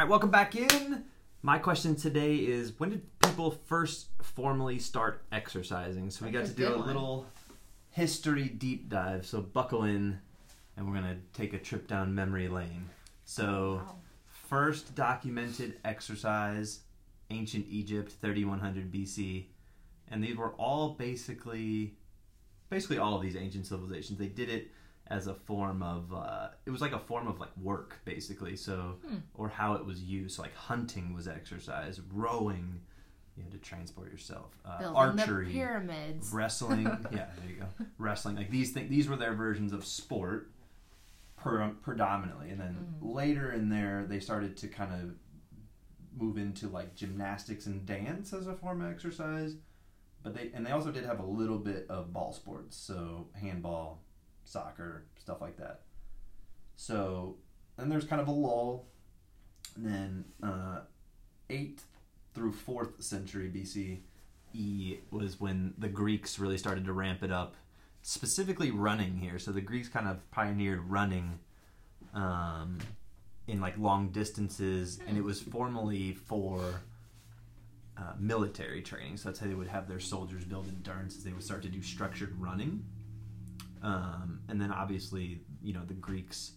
right, welcome back in. My question today is when did people first formally start exercising? So we got That's to a do good a one. little history deep dive. So buckle in and we're going to take a trip down memory lane. So Wow. first documented exercise ancient Egypt 3100 BC and these were all basically basically all of these ancient civilizations they did it as a form of uh, it was like a form of like work basically. So Hmm. or how it was used. So like hunting was exercise rowing you had to transport yourself. Uh, archery pyramids. wrestling. Yeah there you go. Wrestling. Like these things these were their versions of sport per, predominantly. And then Mm. later in there they started to kind of move into like gymnastics and dance as a form of exercise. But they and they also did have a little bit of ball sports. So handball soccer stuff like that so then there's kind of a lull and then uh, 8th through 4th century bc E was when the Greeks really started to ramp it up, specifically running here. So the Greeks kind of pioneered running um, in like long distances, and it was formally for uh, military training. So that's how they would have their soldiers build endurance. Is they would start to do structured running, um, and then obviously you know the Greeks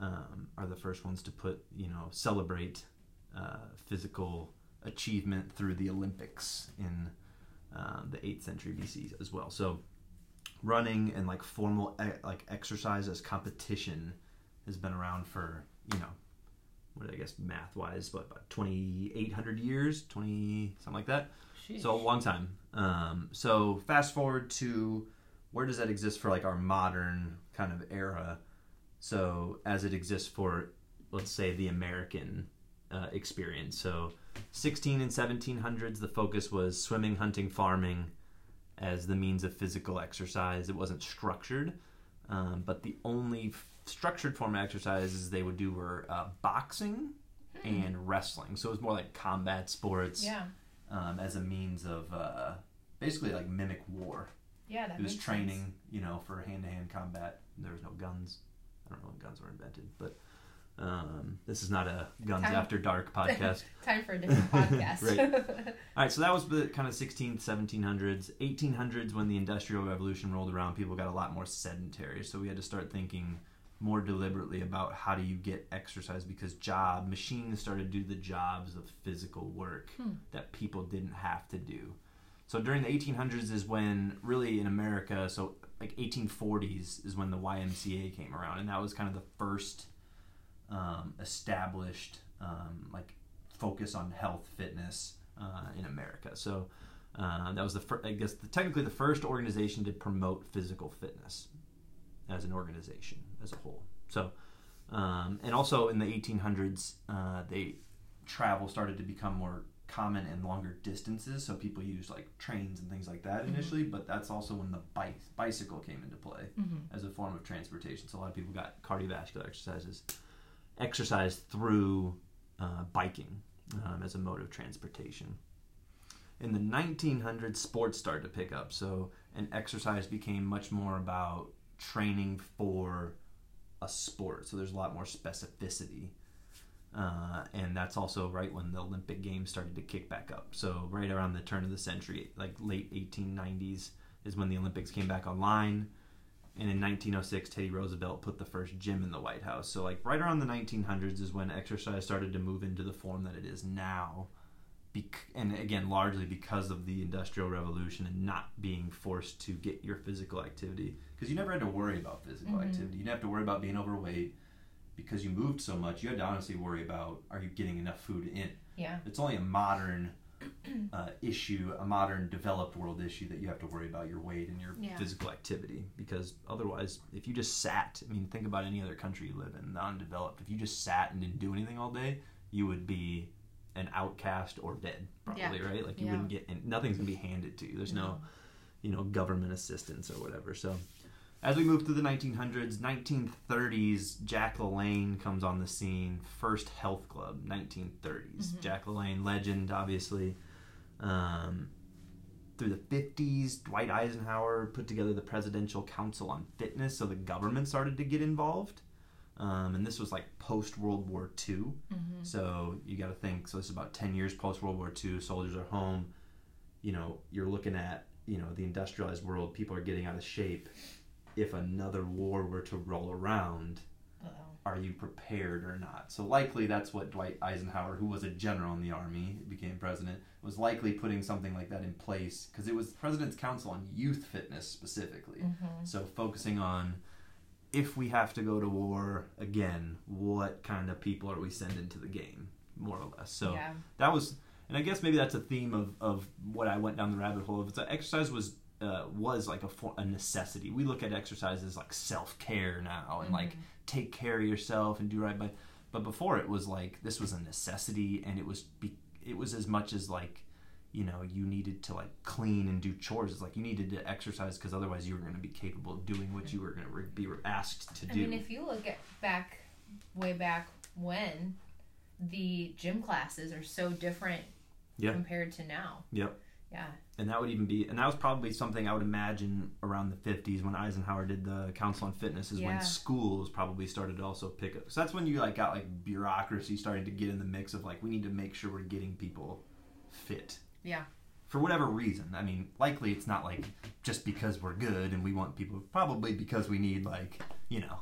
um, are the first ones to put you know celebrate uh, physical achievement through the Olympics in um, the 8th century BC as well. So running and like formal e- like exercise as competition has been around for you know what I guess math wise what about 2800 years? 20 something like that? So a long time. Um, so fast forward to where does that exist for like our modern kind of era? So as it exists for let's say the American uh, experience. So 16 and 1700s the focus was swimming hunting farming as the means of physical exercise. It wasn't structured um, but the only f- structured form of exercises they would do were uh, boxing and wrestling. So it was more like combat sports Yeah. um, as a means of uh, basically like mimic war Yeah, that it was training sense. you know for hand-to-hand combat there was no guns i don't know when guns were invented but um, this is not a guns Time- after dark podcast Time for a different podcast. Right. All right, so that was the kind of 16th, 1700s, 1800s when the Industrial Revolution rolled around. People got a lot more sedentary, so we had to start thinking more deliberately about how do you get exercise because job machines started to do the jobs of physical work Hmm. that people didn't have to do. So during the 1800s is when really in America, so like 1840s is when the YMCA came around, and that was kind of the first um, established um, like focus on health fitness uh, in America. So uh, that was the fir- I guess the, technically the first organization to promote physical fitness as an organization as a whole. So um, and also in the 1800s, uh, they travel started to become more common and longer distances. So people used like trains and things like that Mhm. initially. But that's also when the bike bicycle came into play Mhm. as a form of transportation. So a lot of people got cardiovascular exercises, exercise through uh, biking um, as a mode of transportation. In the 1900s, sports started to pick up. So and exercise became much more about training for a sport. So there's a lot more specificity. Uh, and that's also right when the Olympic Games started to kick back up. So right around the turn of the century, like late 1890s, is when the Olympics came back online. And in 1906, Teddy Roosevelt put the first gym in the White House. So like right around the 1900s is when exercise started to move into the form that it is now. Bec- and again, largely because of the Industrial Revolution and not being forced to get your physical activity. Because you never had to worry about physical Mhm. activity. You didn't have to worry about being overweight because you moved so much. You had to honestly worry about are you getting enough food in. Yeah. It's only a modern uh, issue, a modern developed world issue that you have to worry about your weight and your Yeah. physical activity. Because otherwise, if you just sat, I mean, think about any other country you live in, the undeveloped. If you just sat and didn't do anything all day, you would be an outcast or dead, probably, right? Like you Yeah. wouldn't get, and nothing's gonna be handed to you. There's no, you know, government assistance or whatever. So. As we move through the 1900s, 1930s, Jack LaLanne comes on the scene. First health club, 1930s. Mhm. Jack LaLanne, legend, obviously. Um, through the 50s, Dwight Eisenhower put together the Presidential Council on Fitness, so the government started to get involved. Um, and this was like post World War II. Mm-hmm. So you got to think. So this is about ten years post World War II. Soldiers are home. You know, you're looking at you know the industrialized world. People are getting out of shape. If another war were to roll around, Uh-oh. are you prepared or not? So likely that's what Dwight Eisenhower, who was a general in the army, became president, was likely putting something like that in place because it was President's Council on Youth Fitness specifically. Mm-hmm. So focusing on if we have to go to war again, what kind of people are we sending to the game, more or less. So yeah. that was, and I guess maybe that's a theme of, of what I went down the rabbit hole of. It's that exercise was uh, was like a, for, a necessity. We look at exercise as like self care now and like Mhm. take care of yourself and do right by. But before it was like this was a necessity, and it was be, it was as much as like you know you needed to like clean and do chores. It's like you needed to exercise because otherwise you were going to be capable of doing what you were going to re- be asked to do. I mean, if you look at back, way back when, the gym classes are so different Yeah. compared to now. Yep. Yeah. and that would even be and that was probably something i would imagine around the 50s when eisenhower did the council on fitness is Yeah. when schools probably started to also pick up so that's when you like got like bureaucracy starting to get in the mix of like we need to make sure we're getting people fit Yeah. for whatever reason i mean likely it's not like just because we're good and we want people probably because we need like you know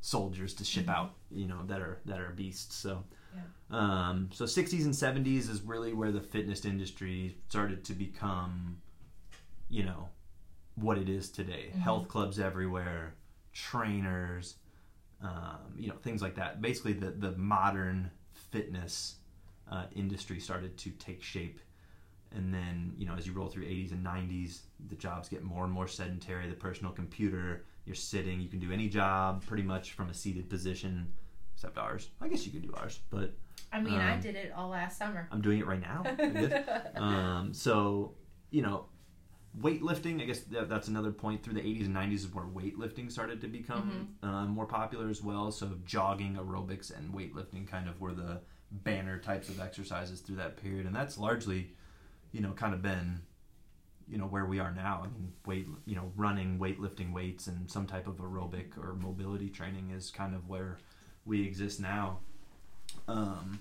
soldiers to ship Mhm. out you know that are that are beasts so Yeah. um, so 60s and 70s is really where the fitness industry started to become, you know, what it is today. Mhm. Health clubs everywhere, trainers, um, you know, things like that. Basically, the the modern fitness uh, industry started to take shape. And then, you know, as you roll through 80s and 90s, the jobs get more and more sedentary. The personal computer, you're sitting, you can do any job pretty much from a seated position, except ours. I guess you could do ours, but I mean, I Um, did it all last summer. I'm doing it right now. Um, so, you know, weightlifting, I guess that, that's another point through the 80s and 90s is where weightlifting started to become uh, more popular as well. So, jogging, aerobics, and weightlifting kind of were the banner types of exercises through that period. And that's largely, you know, kind of been, you know, where we are now. I mean, weight, you know, running, weightlifting weights, and some type of aerobic or mobility training is kind of where we exist now. Um,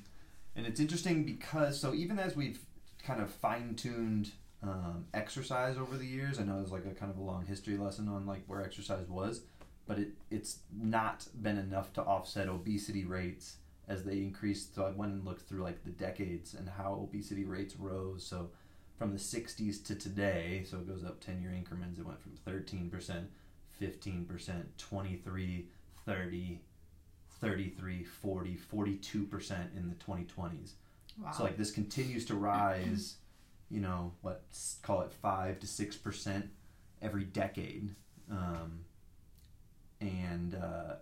and it's interesting because so even as we've kind of fine tuned um, exercise over the years, I know there's like a kind of a long history lesson on like where exercise was, but it it's not been enough to offset obesity rates as they increased. So I went and looked through like the decades and how obesity rates rose. So from the 60s to today, so it goes up 10 year increments. It went from 13%, 15%, 23, 30, 33, 40, 42% in the 2020s. Wow. So like this continues to rise, you know, what s- call it 5 to 6% every decade. Um, and uh,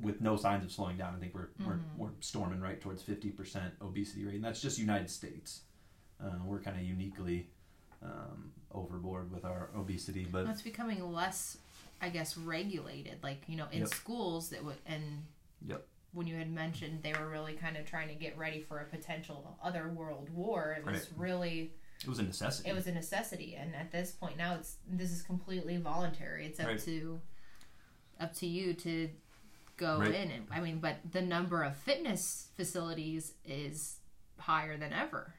with no signs of slowing down, I think we're, we're, Mhm. we're storming right towards 50% obesity rate. And that's just United States. Uh, we're kind of uniquely um, overboard with our obesity, but it's becoming less, I guess, regulated. Like you know, in Yep. schools that would and. Yep. When you had mentioned they were really kind of trying to get ready for a potential other world war, it was Right. really it was a necessity. it was a necessity. And at this point now, it's this is completely voluntary. It's up Right. to up to you to go Right. in. And I mean, but the number of fitness facilities is higher than ever.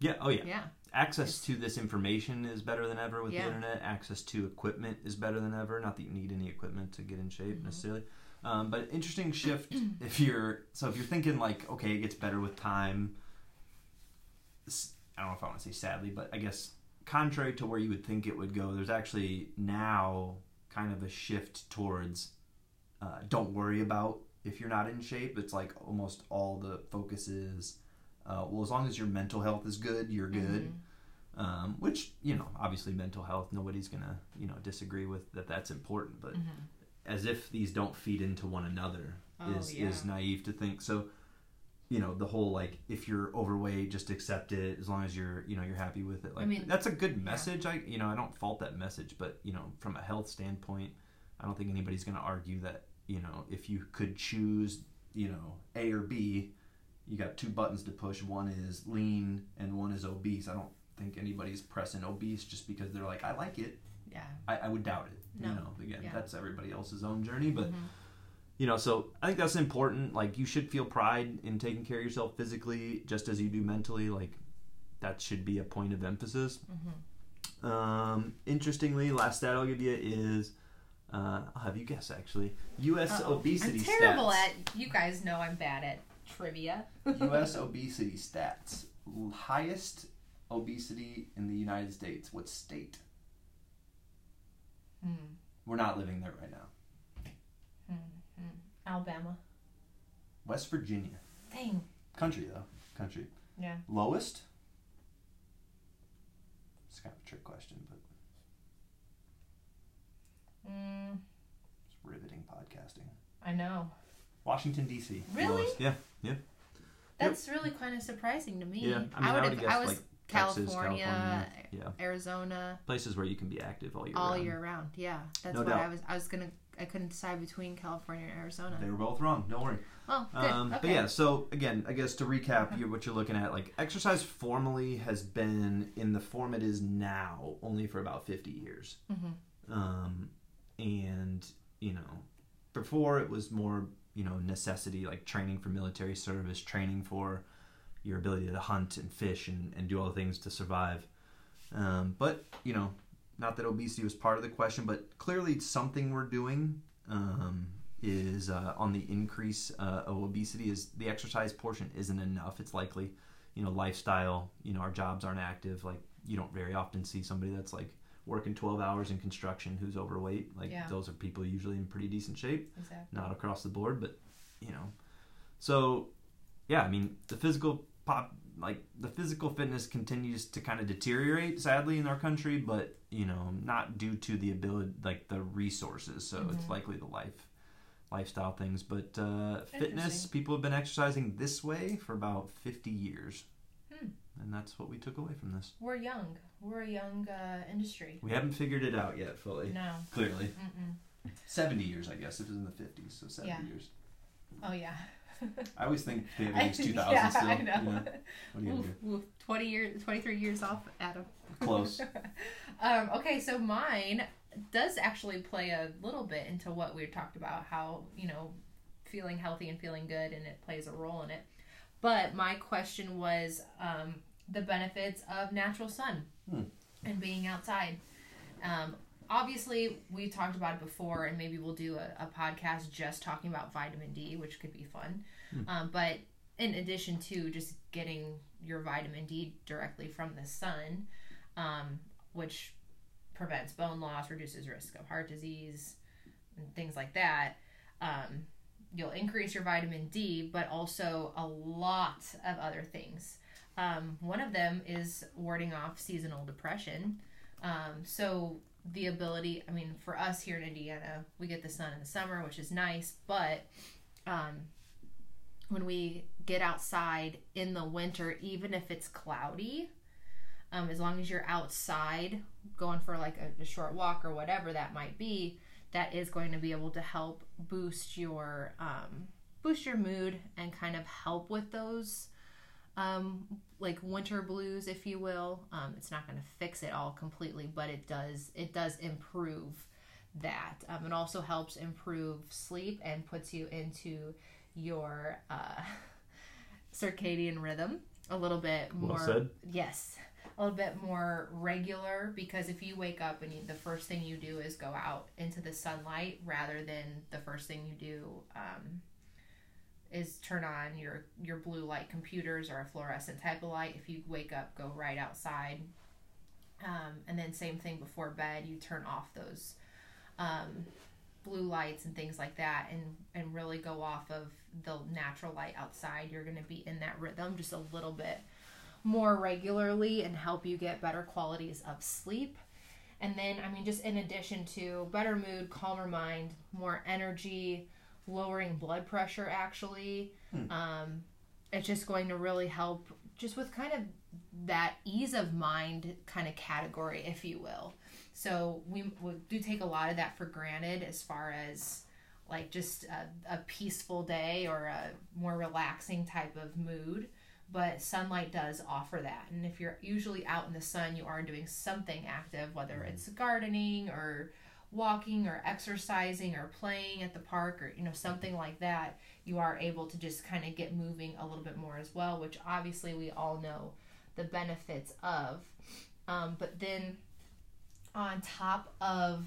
yeah, oh yeah. Yeah. Access to this information is better than ever with Yeah. the internet. Access to equipment is better than ever. Not that you need any equipment to get in shape Mhm. necessarily, um, but interesting shift if you're so if you're thinking like okay, it gets better with time. I don't know if I want to say sadly, but I guess contrary to where you would think it would go, there's actually now kind of a shift towards uh, don't worry about if you're not in shape. It's like almost all the focus is uh, well, as long as your mental health is good, you're good Mhm. Um, which you know obviously mental health nobody's gonna you know disagree with that that's important but Mhm. as if these don't feed into one another Oh, is yeah. is naive to think. So you know the whole like if you're overweight just accept it as long as you're you know you're happy with it. Like mean, that's a good message. I you know i don't fault that message but you know from a health standpoint i don't think anybody's going to argue that you know if you could choose you know a or b you got two buttons to push. One is lean and one is obese. I don't think anybody's pressing obese just because they're like i like it Yeah. i, I would doubt it No. you know again Yeah. that's everybody else's own journey but Mhm. you know, so I think that's important. Like, you should feel pride in taking care of yourself physically, just as you do mentally. Like, that should be a point of emphasis. Mm-hmm. Um, interestingly, last stat I'll give you is uh, I'll have you guess actually. U.S. Uh-oh. obesity I'm terrible stats. at. You guys know I'm bad at trivia. U.S. obesity stats. Highest obesity in the United States. What state? Hmm. We're not living there right now. Hmm. Hmm. Alabama. West Virginia. Dang. Country though. Country. Yeah. Lowest. It's kind of a trick question, but Mm, it's riveting podcasting. I know. Washington D.C. Really? Lowest. Yeah. That's really kind of surprising to me. Yeah. I mean, I, would have. have guessed I was like Texas, California, California. Yeah. Arizona, Places where you can be active all year all round. year round. Yeah, that's No what doubt. I was. I was gonna. I couldn't decide between California and Arizona. They were both wrong. Don't worry. Oh, good. Um, okay. But yeah, so again, I guess to recap, you what you're looking at, like exercise formally has been in the form it is now only for about 50 years. Mhm. Um, and you know, before it was more you know necessity, like training for military service, training for your ability to hunt and fish and, and do all the things to survive. Um, but you know, not that obesity was part of the question, but clearly something we're doing um, is uh, on the increase uh, of obesity. Is the exercise portion isn't enough? It's likely, you know, lifestyle. You know, our jobs aren't active. Like you don't very often see somebody that's like working 12 hours in construction who's overweight. Like Yeah. those are people usually in pretty decent shape Exactly. not across the board, but you know. So, yeah, I mean, the physical pop, like the physical fitness continues to kind of deteriorate, sadly, in our country, but you know, not due to the ability, like the resources. So it's Mhm. likely the life, lifestyle things. But uh, fitness, people have been exercising this way for about fifty years, Hmm. and that's what we took away from this. We're young. We're a young uh, industry. We haven't figured it out yet fully. No. Clearly, Mm-mm. seventy years, I guess. It was in the fifties, so seventy Yeah. years. Oh yeah. I always think I- it's two thousand yeah, still. I know. you know? What are you Oof, oof. Twenty years, twenty-three years off, Adam. Close. um, okay, so mine does actually play a little bit into what we talked about, how you know, feeling healthy and feeling good, and it plays a role in it. But my question was um, the benefits of natural sun Hmm. and being outside. Um, obviously, we talked about it before, and maybe we'll do a, a podcast just talking about vitamin D, which could be fun. Hmm. Um, but in addition to just getting your vitamin D directly from the sun, um, which prevents bone loss, reduces risk of heart disease, and things like that. Um, you'll increase your vitamin D, but also a lot of other things. Um, one of them is warding off seasonal depression. Um, so the ability, I mean, for us here in Indiana, we get the sun in the summer, which is nice, but um, when we get outside in the winter, even if it's cloudy, um, as long as you're outside going for like a, a short walk or whatever that might be, that is going to be able to help boost your um, boost your mood and kind of help with those um, like winter blues, if you will. Um, it's not going to fix it all completely, but it does it does improve that. Um, it also helps improve sleep and puts you into your uh, circadian rhythm a little bit Well more. said. Yes, a little bit more regular because if you wake up and you, the first thing you do is go out into the sunlight rather than the first thing you do um, is turn on your your blue light computers or a fluorescent type of light. If you wake up, go right outside. Um, and then same thing before bed, you turn off those um, blue lights and things like that, and and really go off of the natural light outside. You're going to be in that rhythm just a little bit more regularly and help you get better qualities of sleep. And then, I mean, just in addition to better mood, calmer mind, more energy, lowering blood pressure, actually, Hmm. um, it's just going to really help just with kind of that ease of mind kind of category, if you will. So we, we do take a lot of that for granted as far as like just a, a peaceful day or a more relaxing type of mood but sunlight does offer that and if you're usually out in the sun you are doing something active whether it's gardening or walking or exercising or playing at the park or you know something like that you are able to just kind of get moving a little bit more as well which obviously we all know the benefits of. Um, but then on top of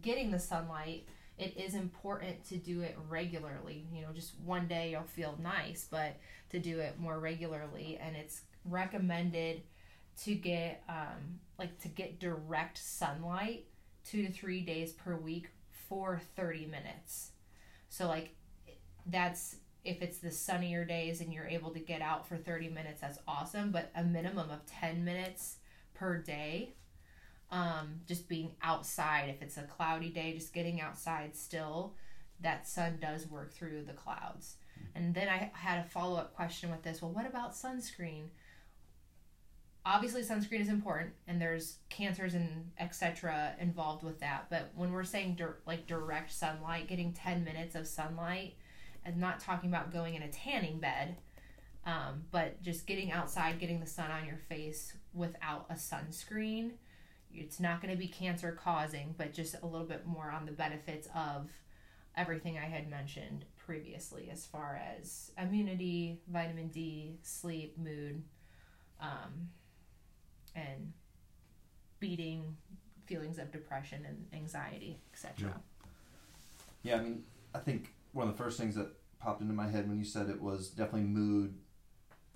getting the sunlight it is important to do it regularly. You know just one day you'll feel nice but to do it more regularly and it's recommended to get um, like to get direct sunlight two to three days per week for 30 minutes. So, like, that's if it's the sunnier days and you're able to get out for 30 minutes, that's awesome. But a minimum of 10 minutes per day, um, just being outside. If it's a cloudy day, just getting outside still, that sun does work through the clouds. And then I had a follow up question with this. Well, what about sunscreen? Obviously sunscreen is important and there's cancers and etc involved with that but when we're saying dir- like direct sunlight getting 10 minutes of sunlight and not talking about going in a tanning bed um, but just getting outside getting the sun on your face without a sunscreen it's not going to be cancer causing but just a little bit more on the benefits of everything i had mentioned previously as far as immunity vitamin d sleep mood um, and beating feelings of depression and anxiety, etc. Yeah. yeah, I mean, I think one of the first things that popped into my head when you said it was definitely mood.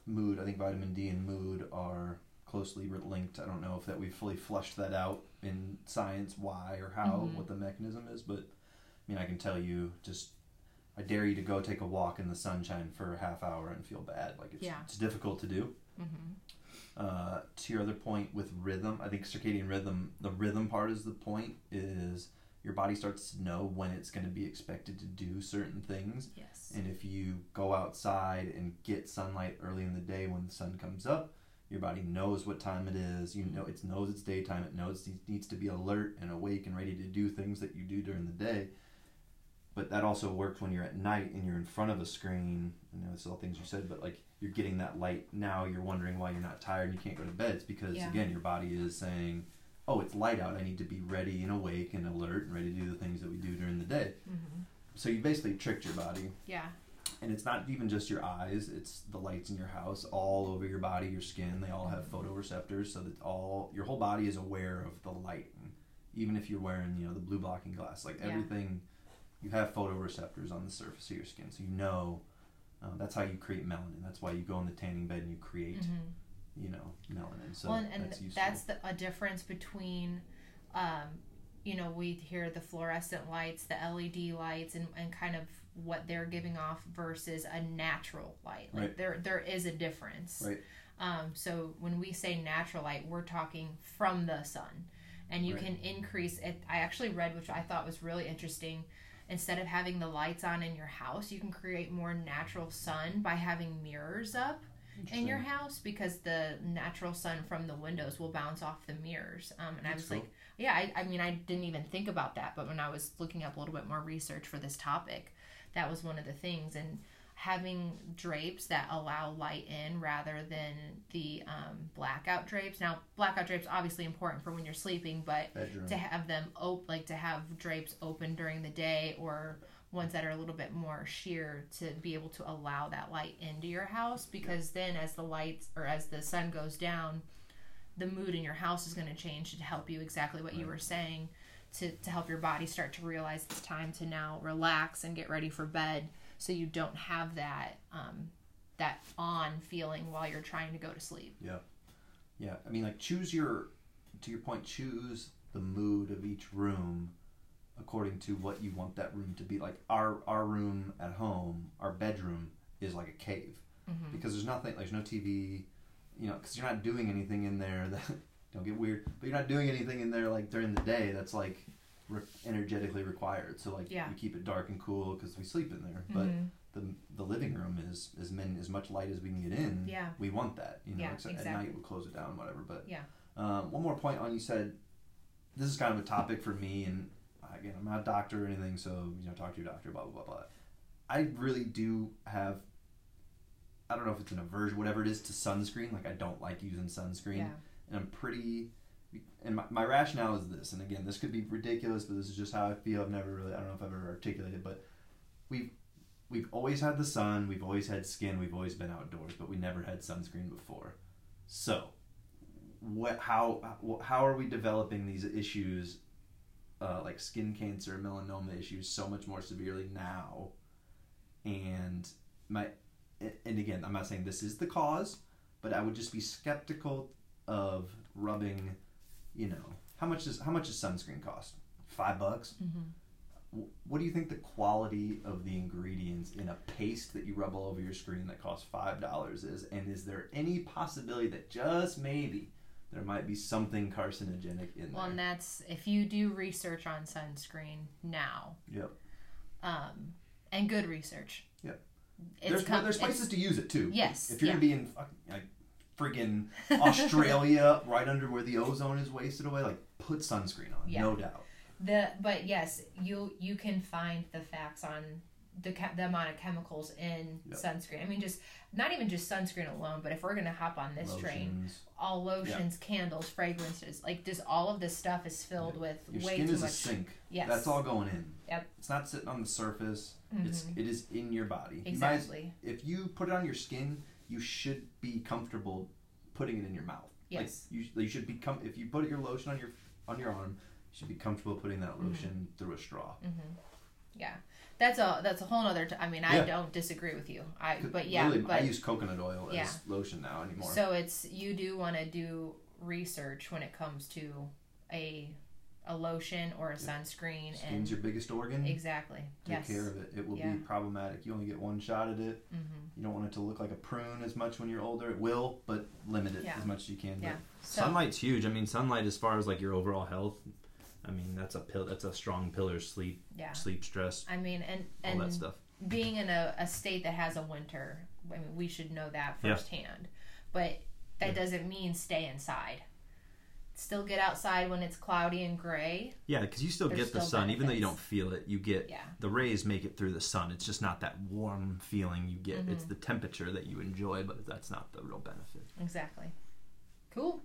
Mood. I think vitamin D and mood are closely linked. I don't know if that we've fully flushed that out in science, why or how, mm-hmm. what the mechanism is, but I mean, I can tell you just I dare you to go take a walk in the sunshine for a half hour and feel bad. Like it's yeah. it's difficult to do. Mm-hmm. Uh, to your other point with rhythm, I think circadian rhythm, the rhythm part is the point, is your body starts to know when it's going to be expected to do certain things. Yes. And if you go outside and get sunlight early in the day when the sun comes up, your body knows what time it is. You know it knows it's daytime. It knows it needs to be alert and awake and ready to do things that you do during the day. But that also works when you're at night and you're in front of a screen. I know it's all things you said, but like you're getting that light now. You're wondering why you're not tired and you can't go to bed. It's because yeah. again your body is saying oh it's light out. I need to be ready and awake and alert and ready to do the things that we do during the day. Mm-hmm. so you basically tricked your body. Yeah. And it's not even just your eyes. It's the lights in your house all over your body your skin. They all have photoreceptors so that all your whole body is aware of the light even if you're wearing you know the blue blocking glass. Like yeah. everything you have photoreceptors on the surface of your skin so you know uh, that's how you create melanin. That's why you go in the tanning bed and you create, mm-hmm. you know, melanin. So well, and, that's, that's the, a difference between, um, you know, we hear the fluorescent lights, the LED lights, and, and kind of what they're giving off versus a natural light. Like right. there there is a difference. Right. Um, so when we say natural light, we're talking from the sun, and you right. can increase it. I actually read, which I thought was really interesting instead of having the lights on in your house, you can create more natural sun by having mirrors up in your house because the natural sun from the windows will bounce off the mirrors. Um, and That's I was cool. like, yeah, I, I mean, I didn't even think about that, but when I was looking up a little bit more research for this topic, that was one of the things. And having drapes that allow light in rather than the um, blackout drapes. Now, blackout drapes obviously important for when you're sleeping, but Bedroom. to have them op- like to have drapes open during the day or ones that are a little bit more sheer to be able to allow that light into your house because yeah. then as the lights or as the sun goes down, the mood in your house is going to change to help you exactly what right. you were saying to, to help your body start to realize it's time to now relax and get ready for bed so you don't have that um, that on feeling while you're trying to go to sleep. Yeah, yeah. I mean, like choose your to your point. Choose the mood of each room according to what you want that room to be. Like our our room at home, our bedroom is like a cave mm-hmm. because there's nothing. There's no TV. You know, because you're not doing anything in there that don't get weird, but you're not doing anything in there like during the day that's like re- energetically required. So like yeah. we keep it dark and cool because we sleep in there. But mm-hmm. the the living room is as many as much light as we can get in. Yeah, we want that. You know, yeah, exactly. at night we'll close it down, whatever. But yeah. Um, one more point on you said this is kind of a topic for me, and again, I'm not a doctor or anything, so you know, talk to your doctor. Blah blah blah blah. I really do have. I don't know if it's an aversion, whatever it is, to sunscreen. Like I don't like using sunscreen, yeah. and I'm pretty and my, my rationale is this, and again, this could be ridiculous, but this is just how I feel. I've never really, I don't know if I've ever articulated, but we've we've always had the sun, we've always had skin, we've always been outdoors, but we never had sunscreen before. So, what, how, how are we developing these issues, uh, like skin cancer, melanoma issues, so much more severely now? And my, and again, I'm not saying this is the cause, but I would just be skeptical of rubbing, you know, how much does how much does sunscreen cost? Five bucks. Mm-hmm. What do you think the quality of the ingredients in a paste that you rub all over your screen that costs five dollars is? And is there any possibility that just maybe there might be something carcinogenic in there? Well, and that's if you do research on sunscreen now, Yep. um, and good research. Yep. It's There's com- there's places to use it too. Yes, If you're yeah. gonna be in like friggin' Australia, right under where the ozone is wasted away, like put sunscreen on, Yeah. no doubt. The but yes, you you can find the facts on the the amount of chemicals in Yep. sunscreen. I mean, just not even just sunscreen alone, but if we're gonna hop on this train, all lotions, candles, fragrances, like just all of this stuff is filled with Your way skin too is much. a sink. Yes, That's all going in. Yep. It's not sitting on the surface. It's Mhm. it is in your body. You might- exactly. if you put it on your skin, you should be comfortable putting it in your mouth. Yes. Like you, you should become if you put your lotion on your on your arm, you should be comfortable putting that Mm-hmm. lotion through a straw. Mhm. Yeah, that's a that's a whole other. T- I mean, I Yeah. don't disagree with you. I but yeah, really, but I use coconut oil Yeah. as lotion now anymore. So it's you do want to do research when it comes to a a lotion or a sunscreen Skin's and your biggest organ. exactly Take yes care of it. It will Yeah. be problematic. You only get one shot at it. hmm You don't want it to look like a prune as much when you're older. It will, but limit it Yeah. as much as you can. yeah so Sunlight's huge. I mean, sunlight as far as like your overall health. I mean, that's a pill. That's a strong pillar. Sleep, yeah sleep stress, I mean and and all that stuff. being in a, a state that has a winter I mean we should know that firsthand. Yeah. firsthand but that Yeah. doesn't mean stay inside still get outside when it's cloudy and gray Yeah, because you still There's get the still sun, even though you don't feel it. You get yeah the rays make it through the sun. It's just not that warm feeling you get. It's Mhm. the temperature that you enjoy, but that's not the real benefit. exactly cool